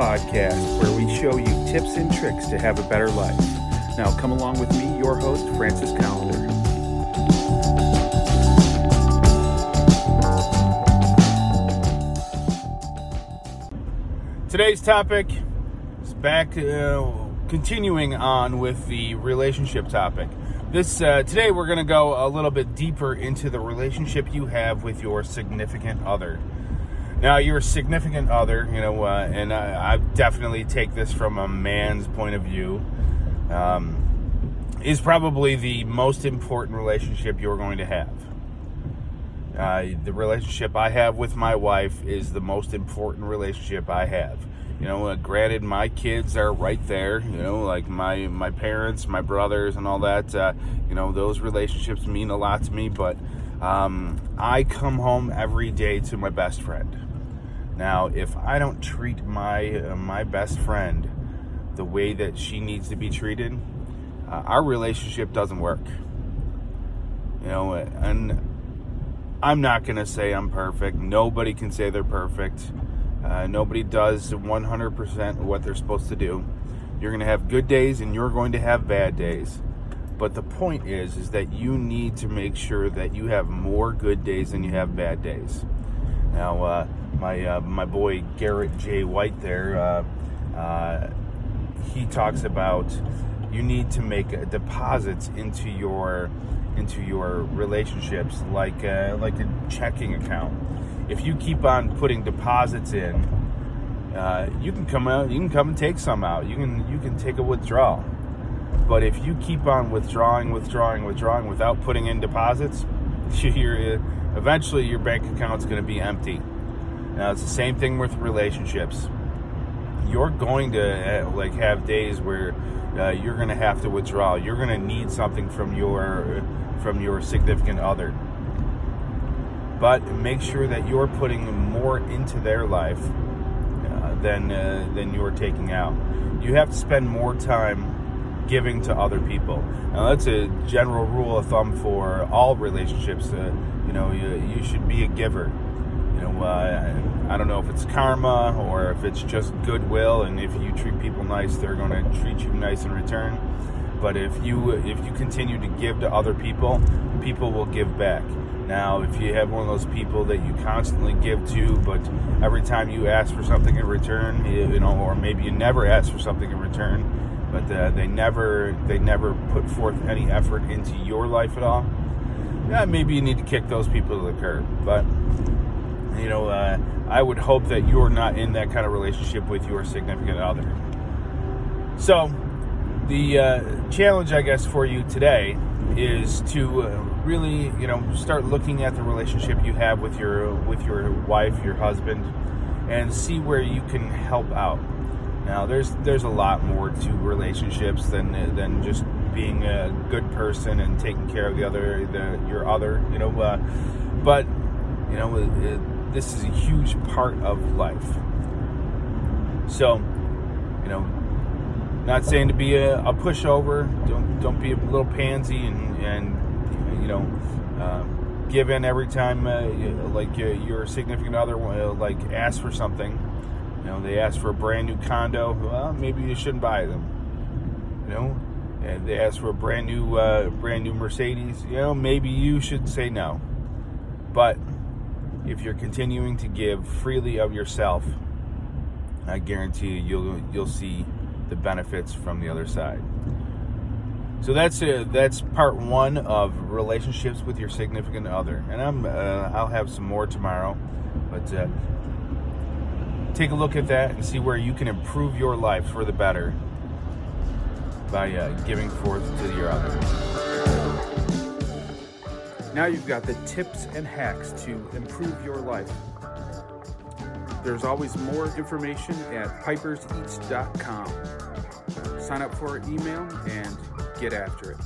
podcast where we show you tips and tricks to have a better life. Now, come along with me, your host, Francis Callender. Today's topic is back, uh, continuing on with the relationship topic. This uh, today we're going to go a little bit deeper into the relationship you have with your significant other. Now, your significant other, you know, uh, and I, I, definitely take this from a man's point of view, um, is probably the most important relationship you're going to have. Uh, the relationship I have with my wife is the most important relationship I have. You know, uh, granted, my kids are right there. You know, like my my parents, my brothers, and all that. Uh, you know, those relationships mean a lot to me. But um, I come home every day to my best friend. Now, if I don't treat my uh, my best friend the way that she needs to be treated, uh, our relationship doesn't work. You know, and I'm not going to say I'm perfect. Nobody can say they're perfect. Uh, nobody does 100% what they're supposed to do. You're going to have good days and you're going to have bad days. But the point is, is that you need to make sure that you have more good days than you have bad days. Now, uh, my uh, my boy Garrett J. White there, uh, uh, he talks about you need to make deposits into your into your relationships, like a, uh, like a checking account. If you keep on putting deposits in, uh, you can come out. You can come and take some out. You can you can take a withdrawal. But if you keep on withdrawing, withdrawing, withdrawing without putting in deposits, you're, eventually your bank account's going to be empty. Now it's the same thing with relationships. You're going to uh, like have days where uh, you're going to have to withdraw. You're going to need something from your from your significant other. But make sure that you're putting more into their life uh, than uh, than you're taking out. You have to spend more time giving to other people. Now that's a general rule of thumb for all relationships. Uh, you know, you, you should be a giver. You know, uh, I don't know if it's karma or if it's just goodwill, and if you treat people nice, they're going to treat you nice in return. But if you if you continue to give to other people, people will give back. Now, if you have one of those people that you constantly give to, but every time you ask for something in return, you know, or maybe you never ask for something in return, but uh, they never they never put forth any effort into your life at all, yeah, maybe you need to kick those people to the curb. But you know, uh, I would hope that you're not in that kind of relationship with your significant other. So, the uh, challenge, I guess, for you today is to uh, really, you know, start looking at the relationship you have with your with your wife, your husband, and see where you can help out. Now, there's there's a lot more to relationships than than just being a good person and taking care of the other, the your other, you know. Uh, but you know, it, this is a huge part of life. So, you know, not saying to be a, a pushover. Don't don't be a little pansy and and you know uh, give in every time uh, like uh, your significant other uh, like ask for something. You know they ask for a brand new condo. Well, maybe you shouldn't buy them. You know, and they ask for a brand new uh, brand new Mercedes. You know maybe you should say no. But if you're continuing to give freely of yourself, I guarantee you you'll you'll see the benefits from the other side. So that's uh, that's part one of relationships with your significant other, and I'm uh, I'll have some more tomorrow, but uh, take a look at that and see where you can improve your life for the better by uh, giving forth to your other. Now you've got the tips and hacks to improve your life. There's always more information at piperseats.com. Sign up for our email and get after it.